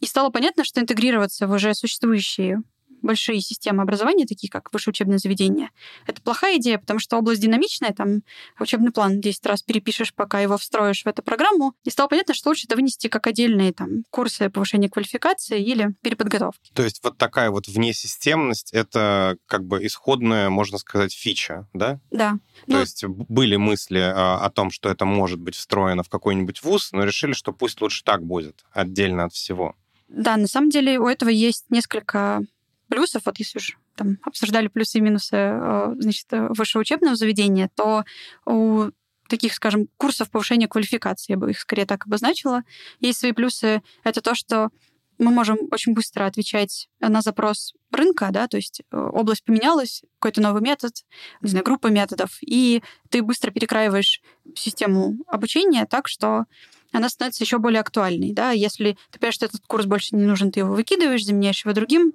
S3: и стало понятно, что интегрироваться в уже существующие большие системы образования, такие как высшее учебное заведение, это плохая идея, потому что область динамичная, там учебный план 10 раз перепишешь, пока его встроишь в эту программу, и стало понятно, что лучше это вынести как отдельные там курсы повышения квалификации или переподготовки.
S4: То есть вот такая вот внесистемность — это как бы исходная, можно сказать, фича, да?
S3: Да.
S4: То ну... есть были мысли а, о том, что это может быть встроено в какой-нибудь вуз, но решили, что пусть лучше так будет, отдельно от всего.
S3: Да, на самом деле у этого есть несколько плюсов, вот если уж там обсуждали плюсы и минусы э, значит, э, высшего учебного заведения, то у таких, скажем, курсов повышения квалификации, я бы их скорее так обозначила, есть свои плюсы. Это то, что мы можем очень быстро отвечать на запрос рынка, да, то есть э, область поменялась, какой-то новый метод, не знаю, группа методов, и ты быстро перекраиваешь систему обучения так, что она становится еще более актуальной. Да? Если ты понимаешь, что этот курс больше не нужен, ты его выкидываешь, заменяешь его другим,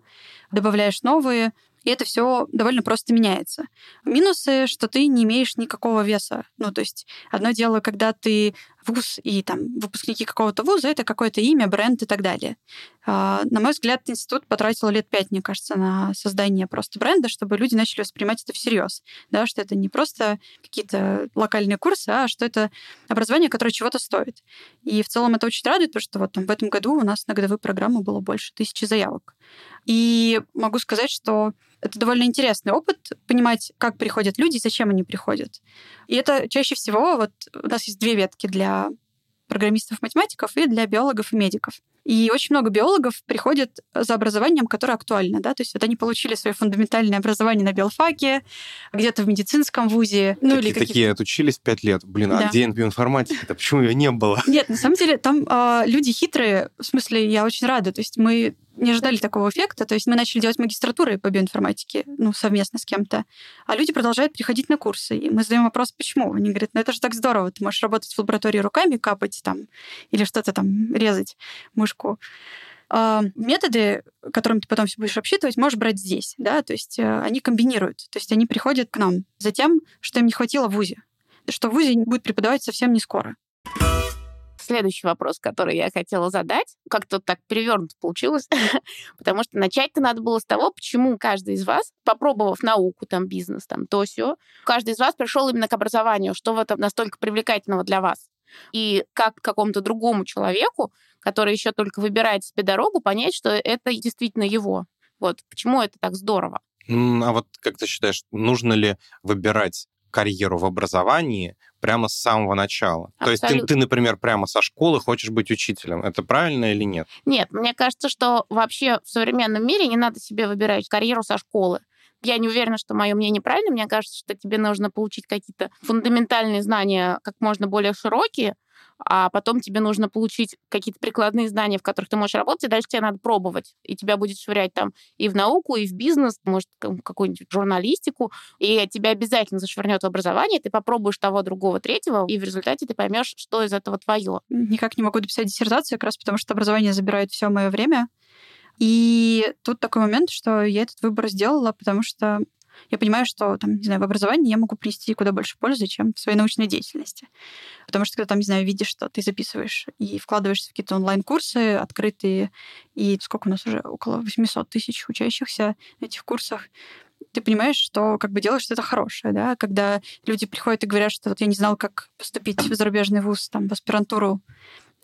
S3: добавляешь новые, и это все довольно просто меняется. Минусы, что ты не имеешь никакого веса. Ну, то есть одно дело, когда ты вуз и там выпускники какого-то вуза, это какое-то имя, бренд и так далее. А, на мой взгляд, институт потратил лет пять, мне кажется, на создание просто бренда, чтобы люди начали воспринимать это всерьез. Да, что это не просто какие-то локальные курсы, а что это образование, которое чего-то стоит. И в целом это очень радует, потому что вот там в этом году у нас на годовую программу было больше тысячи заявок. И могу сказать, что это довольно интересный опыт, понимать, как приходят люди, зачем они приходят. И это чаще всего, вот у нас есть две ветки для программистов-математиков и для биологов и медиков. И очень много биологов приходят за образованием, которое актуально, да, то есть вот они получили свое фундаментальное образование на биологии, где-то в медицинском вузе,
S4: ну такие, или такие отучились пять лет. Блин, а да. а где биоинформатика-то? Почему ее не было?
S3: Нет, на самом деле там э, люди хитрые, в смысле, я очень рада, то есть мы не ожидали такого эффекта. То есть мы начали делать магистратуры по биоинформатике, ну, совместно с кем-то. А люди продолжают приходить на курсы. И мы задаем вопрос, почему? Они говорят, ну это же так здорово, ты можешь работать в лаборатории руками, капать там, или что-то там резать мышку. А методы, которым ты потом все будешь обсчитывать, можешь брать здесь, да, то есть э, они комбинируют, то есть они приходят к нам за тем, что им не хватило в ВУЗе, что в ВУЗе будет преподавать совсем не скоро
S2: следующий вопрос, который я хотела задать. Как-то так перевернуто получилось, потому что начать-то надо было с того, почему каждый из вас, попробовав науку, там, бизнес, там, то все, каждый из вас пришел именно к образованию, что в этом настолько привлекательного для вас. И как какому-то другому человеку, который еще только выбирает себе дорогу, понять, что это действительно его. Вот почему это так здорово.
S4: А вот как ты считаешь, нужно ли выбирать карьеру в образовании прямо с самого начала.
S2: Абсолютно.
S4: То есть ты, ты, например, прямо со школы хочешь быть учителем. Это правильно или нет?
S2: Нет, мне кажется, что вообще в современном мире не надо себе выбирать карьеру со школы. Я не уверена, что мое мнение правильно. Мне кажется, что тебе нужно получить какие-то фундаментальные знания как можно более широкие, а потом тебе нужно получить какие-то прикладные знания, в которых ты можешь работать, и дальше тебе надо пробовать. И тебя будет швырять там и в науку, и в бизнес, может, какую-нибудь журналистику, и тебя обязательно зашвырнет в образование, ты попробуешь того, другого, третьего, и в результате ты поймешь, что из этого твое.
S3: Никак не могу дописать диссертацию, как раз потому что образование забирает все мое время. И тут такой момент, что я этот выбор сделала, потому что я понимаю, что там, не знаю, в образовании я могу принести куда больше пользы, чем в своей научной деятельности. Потому что когда там, не знаю, видишь, что ты записываешь и вкладываешься в какие-то онлайн-курсы открытые, и сколько у нас уже? Около 800 тысяч учащихся на этих курсах, ты понимаешь, что как бы делаешь что-то хорошее, да, когда люди приходят и говорят, что вот я не знал, как поступить в зарубежный вуз, там, в аспирантуру,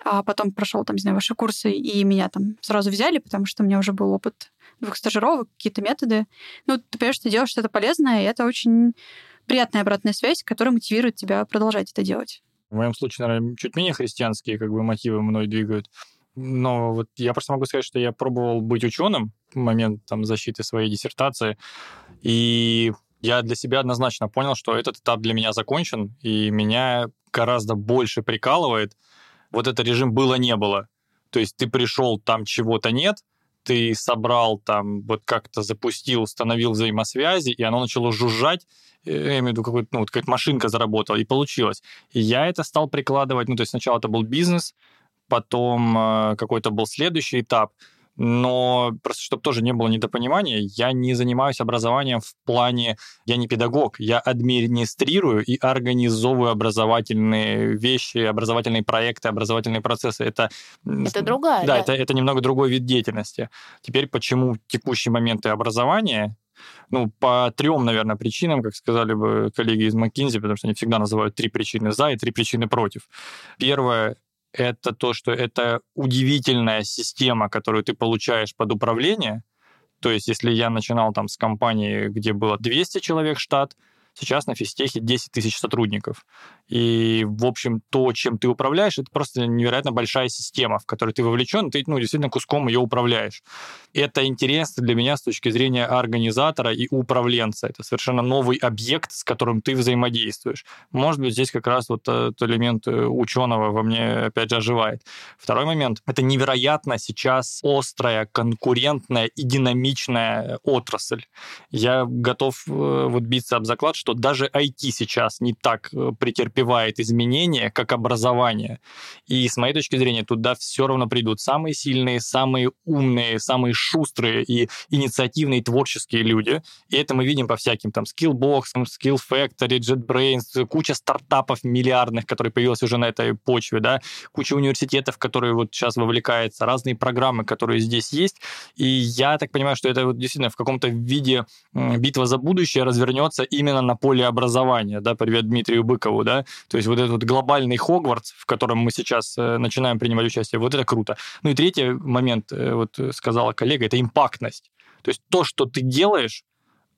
S3: а потом прошел, там, не знаю, ваши курсы, и меня там сразу взяли, потому что у меня уже был опыт двух стажировок, какие-то методы. Ну, ты понимаешь, ты делаешь что-то полезное, и это очень приятная обратная связь, которая мотивирует тебя продолжать это делать.
S1: В моем случае, наверное, чуть менее христианские как бы мотивы мной двигают. Но вот я просто могу сказать, что я пробовал быть ученым в момент там, защиты своей диссертации, и я для себя однозначно понял, что этот этап для меня закончен, и меня гораздо больше прикалывает вот этот режим было-не было. То есть ты пришел, там чего-то нет, ты собрал там, вот как-то запустил, установил взаимосвязи, и оно начало жужжать, э, я имею в виду, какой ну, какая-то машинка заработала, и получилось. И я это стал прикладывать, ну, то есть сначала это был бизнес, потом э, какой-то был следующий этап — но просто чтобы тоже не было недопонимания, я не занимаюсь образованием в плане, я не педагог, я администрирую и организовываю образовательные вещи, образовательные проекты, образовательные процессы. Это,
S2: это другая.
S1: Да, да. Это, это немного другой вид деятельности. Теперь почему текущие моменты образования ну, по трем, наверное, причинам, как сказали бы коллеги из McKinsey, потому что они всегда называют три причины за и три причины против. Первое это то, что это удивительная система, которую ты получаешь под управление. То есть, если я начинал там с компании, где было 200 человек штат, Сейчас на физтехе 10 тысяч сотрудников. И, в общем, то, чем ты управляешь, это просто невероятно большая система, в которой ты вовлечен, ты ну, действительно куском ее управляешь. Это интересно для меня с точки зрения организатора и управленца. Это совершенно новый объект, с которым ты взаимодействуешь. Может быть, здесь как раз вот тот элемент э, ученого во мне, опять же, оживает. Второй момент. Это невероятно сейчас острая, конкурентная и динамичная отрасль. Я готов э, вот биться об заклад, что даже IT сейчас не так э, претерпевает изменения, как образование. И с моей точки зрения, туда все равно придут самые сильные, самые умные, самые шустрые и инициативные, творческие люди. И это мы видим по всяким там Skillbox, Skill Factory, JetBrains, куча стартапов миллиардных, которые появились уже на этой почве, да, куча университетов, которые вот сейчас вовлекаются, разные программы, которые здесь есть. И я так понимаю, что это вот действительно в каком-то виде битва за будущее развернется именно на поле образования, да, привет Дмитрию Быкову, да, то есть вот этот вот глобальный Хогвартс, в котором мы сейчас э, начинаем принимать участие, вот это круто. Ну и третий момент, э, вот сказала коллега, это импактность. То есть то, что ты делаешь,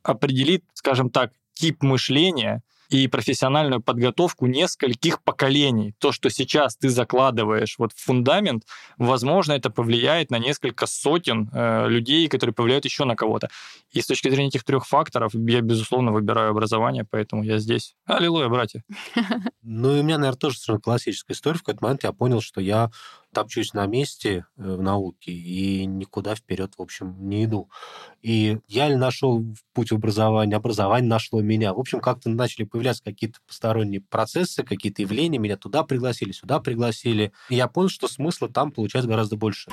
S1: определит, скажем так, тип мышления, и профессиональную подготовку нескольких поколений. То, что сейчас ты закладываешь вот в фундамент, возможно, это повлияет на несколько сотен э, людей, которые повлияют еще на кого-то. И с точки зрения этих трех факторов, я, безусловно, выбираю образование, поэтому я здесь. Аллилуйя, братья.
S5: Ну и у меня, наверное, тоже совершенно классическая история. В какой-то момент я понял, что я топчусь на месте э, в науке и никуда вперед, в общем, не иду. И я нашел путь в образование, нашло меня. В общем, как-то начали появляться какие-то посторонние процессы, какие-то явления, меня туда пригласили, сюда пригласили. И я понял, что смысла там получать гораздо больше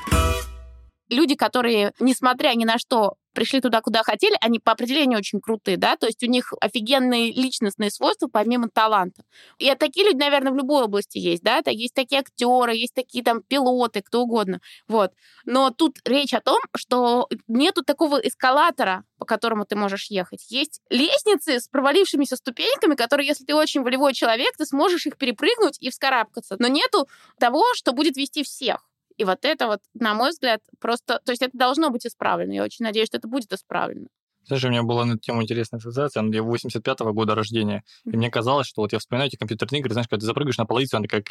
S2: люди, которые, несмотря ни на что, пришли туда, куда хотели, они по определению очень крутые, да, то есть у них офигенные личностные свойства помимо таланта. И такие люди, наверное, в любой области есть, да, есть такие актеры, есть такие там пилоты, кто угодно, вот. Но тут речь о том, что нету такого эскалатора, по которому ты можешь ехать. Есть лестницы с провалившимися ступеньками, которые, если ты очень волевой человек, ты сможешь их перепрыгнуть и вскарабкаться. Но нету того, что будет вести всех. И вот это вот, на мой взгляд, просто... То есть это должно быть исправлено. Я очень надеюсь, что это будет исправлено.
S1: Знаешь, у меня была на эту тему интересная ассоциация. Я 85-го года рождения. И мне казалось, что вот я вспоминаю эти компьютерные игры, знаешь, когда ты запрыгаешь на половицу, она такая...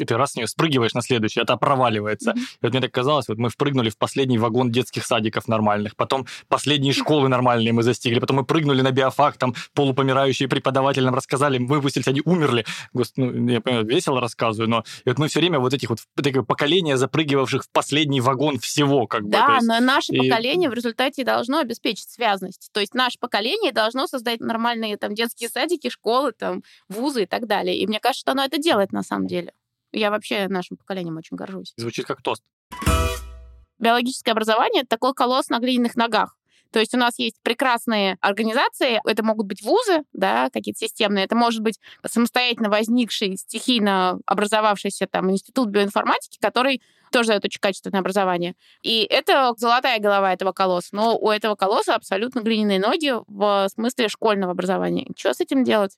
S1: И ты раз с нее спрыгиваешь на следующий, это проваливается. И вот мне так казалось, вот мы впрыгнули в последний вагон детских садиков нормальных, потом последние школы нормальные мы застигли, потом мы прыгнули на биофак, там полупомирающие преподаватели нам рассказали, мы выпустились, они умерли. Ну, я понимаю, весело рассказываю, но и вот мы все время вот этих вот такое поколение запрыгивавших в последний вагон всего, как
S2: да,
S1: бы.
S2: Да, но наше и... поколение в результате должно обеспечить связность. То есть наше поколение должно создать нормальные там детские садики, школы, там, вузы и так далее. И мне кажется, что оно это делает на самом деле. Я вообще нашим поколением очень горжусь.
S1: Звучит как тост.
S2: Биологическое образование — это такой колосс на глиняных ногах. То есть у нас есть прекрасные организации, это могут быть вузы, да, какие-то системные, это может быть самостоятельно возникший, стихийно образовавшийся там институт биоинформатики, который тоже дает очень качественное образование. И это золотая голова этого колосса. Но у этого колосса абсолютно глиняные ноги в смысле школьного образования. Что с этим делать?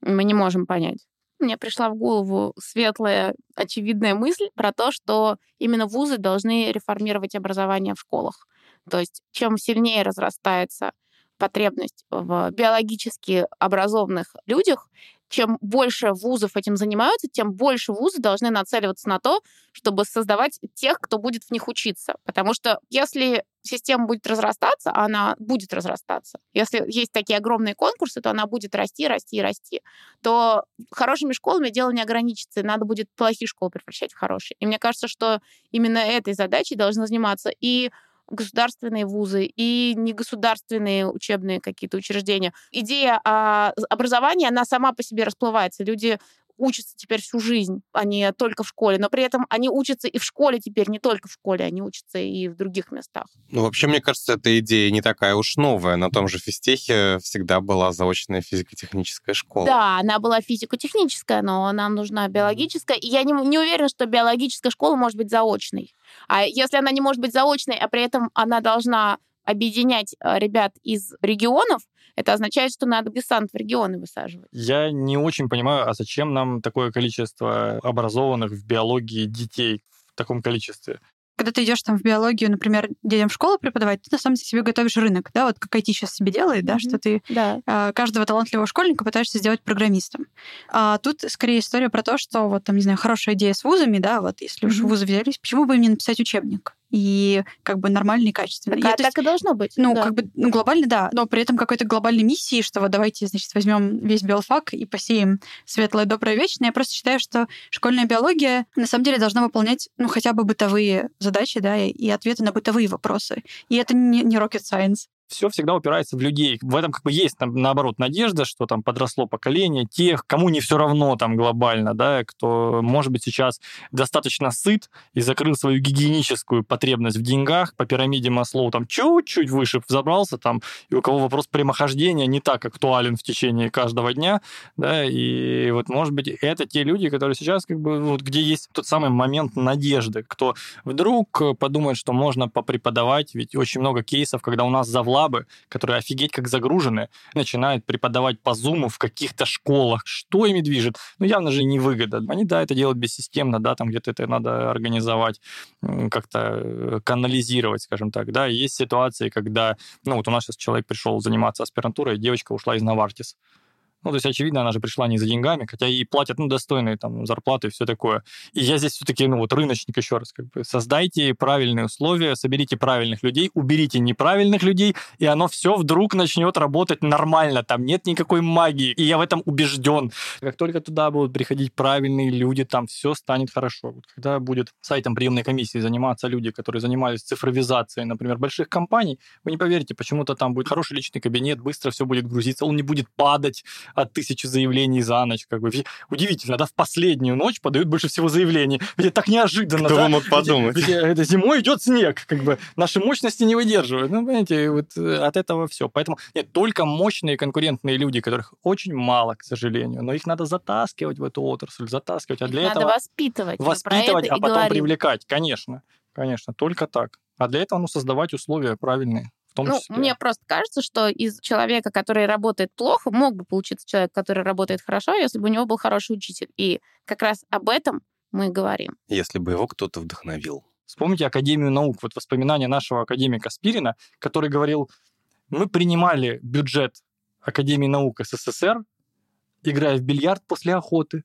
S2: Мы не можем понять мне пришла в голову светлая, очевидная мысль про то, что именно вузы должны реформировать образование в школах. То есть чем сильнее разрастается потребность в биологически образованных людях, чем больше вузов этим занимаются, тем больше вузы должны нацеливаться на то, чтобы создавать тех, кто будет в них учиться. Потому что если система будет разрастаться, она будет разрастаться. Если есть такие огромные конкурсы, то она будет расти, расти расти. То хорошими школами дело не ограничится, и надо будет плохие школы превращать в хорошие. И мне кажется, что именно этой задачей должны заниматься и государственные вузы и негосударственные учебные какие-то учреждения. Идея о образовании, она сама по себе расплывается. Люди учатся теперь всю жизнь, а не только в школе. Но при этом они учатся и в школе теперь, не только в школе, они учатся и в других местах.
S4: Ну, вообще, мне кажется, эта идея не такая уж новая. На том же физтехе всегда была заочная физико-техническая школа.
S2: Да, она была физико-техническая, но нам нужна биологическая. И я не, не уверена, что биологическая школа может быть заочной. А если она не может быть заочной, а при этом она должна объединять э, ребят из регионов, это означает, что надо десант в регионы высаживать.
S1: Я не очень понимаю, а зачем нам такое количество образованных в биологии детей в таком количестве?
S3: когда ты идешь там в биологию, например, детям в школу преподавать, ты на самом деле себе готовишь рынок, да, вот как IT сейчас себе делает, да, mm-hmm. что ты
S2: да.
S3: э, каждого талантливого школьника пытаешься сделать программистом. А тут скорее история про то, что вот там, не знаю, хорошая идея с вузами, да, вот если mm-hmm. уж вузы взялись, почему бы им не написать учебник? И как бы нормальный и качественный.
S2: Так,
S3: и,
S2: так есть, и должно быть.
S3: Ну,
S2: да.
S3: как бы, ну, глобально, да, но при этом какой-то глобальной миссии, что вот давайте, значит, возьмем весь биофак и посеем светлое, доброе, вечное. Я просто считаю, что школьная биология на самом деле должна выполнять, ну, хотя бы бытовые задачи, да, и, и ответы на бытовые вопросы. И это не, не rocket science
S1: все всегда упирается в людей. В этом как бы есть, там, наоборот, надежда, что там подросло поколение тех, кому не все равно там глобально, да, кто, может быть, сейчас достаточно сыт и закрыл свою гигиеническую потребность в деньгах по пирамиде Маслоу, там чуть-чуть выше взобрался, там, и у кого вопрос прямохождения не так актуален в течение каждого дня, да, и вот, может быть, это те люди, которые сейчас как бы, вот, где есть тот самый момент надежды, кто вдруг подумает, что можно попреподавать, ведь очень много кейсов, когда у нас завлад лабы, которые офигеть как загружены, начинают преподавать по зуму в каких-то школах. Что ими движет? Ну, явно же не выгода. Они, да, это делают бессистемно, да, там где-то это надо организовать, как-то э, канализировать, скажем так, да. Есть ситуации, когда, ну, вот у нас сейчас человек пришел заниматься аспирантурой, девочка ушла из Навартис. Ну, то есть, очевидно, она же пришла не за деньгами, хотя ей платят, ну, достойные там зарплаты и все такое. И я здесь все-таки, ну, вот рыночник еще раз, как бы, создайте правильные условия, соберите правильных людей, уберите неправильных людей, и оно все вдруг начнет работать нормально, там нет никакой магии, и я в этом убежден. Как только туда будут приходить правильные люди, там все станет хорошо. Вот когда будет сайтом приемной комиссии заниматься люди, которые занимались цифровизацией, например, больших компаний, вы не поверите, почему-то там будет хороший личный кабинет, быстро все будет грузиться, он не будет падать, от тысячи заявлений за ночь. Как бы. Удивительно, да, в последнюю ночь подают больше всего заявлений. Ведь это так неожиданно,
S4: Кто
S1: да?
S4: мог подумать?
S1: Ведь, ведь это зимой идет снег, как бы наши мощности не выдерживают. Ну, понимаете, вот э, от этого все. Поэтому нет, только мощные конкурентные люди, которых очень мало, к сожалению, но их надо затаскивать в эту отрасль, затаскивать. А
S2: их
S1: для
S2: надо
S1: этого
S2: воспитывать.
S1: Воспитывать, а потом
S2: говорим.
S1: привлекать, конечно. Конечно, только так. А для этого, ну, создавать условия правильные том
S2: ну,
S1: числе.
S2: Мне просто кажется, что из человека, который работает плохо, мог бы получиться человек, который работает хорошо, если бы у него был хороший учитель. И как раз об этом мы говорим.
S4: Если бы его кто-то вдохновил.
S1: Вспомните Академию наук, вот воспоминания нашего академика Спирина, который говорил, Мы принимали бюджет Академии наук СССР, играя в бильярд после охоты.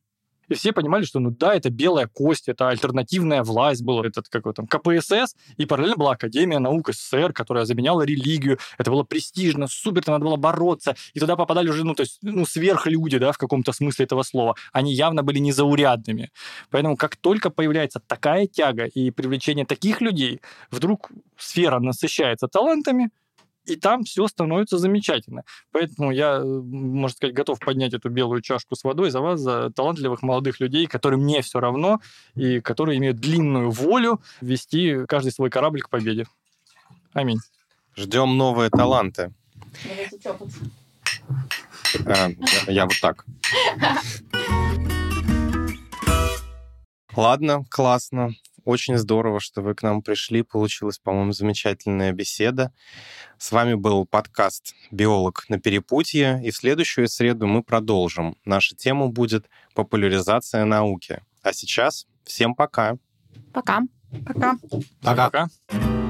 S1: И все понимали, что, ну да, это белая кость, это альтернативная власть была, этот какой там КПСС, и параллельно была Академия наук СССР, которая заменяла религию. Это было престижно, супер, там надо было бороться. И туда попадали уже, ну, то есть, ну, сверхлюди, да, в каком-то смысле этого слова. Они явно были незаурядными. Поэтому как только появляется такая тяга и привлечение таких людей, вдруг сфера насыщается талантами, и там все становится замечательно. Поэтому я, э, можно сказать, готов поднять эту белую чашку с водой за вас, за талантливых молодых людей, которым не все равно и которые имеют длинную волю вести каждый свой корабль к победе. Аминь.
S4: Ждем новые таланты. А, я вот так. Ладно, классно. Очень здорово, что вы к нам пришли. Получилась, по-моему, замечательная беседа. С вами был подкаст «Биолог на перепутье», и в следующую среду мы продолжим. Наша тема будет «Популяризация науки». А сейчас всем пока.
S2: Пока.
S3: Пока.
S5: Пока.
S1: Пока.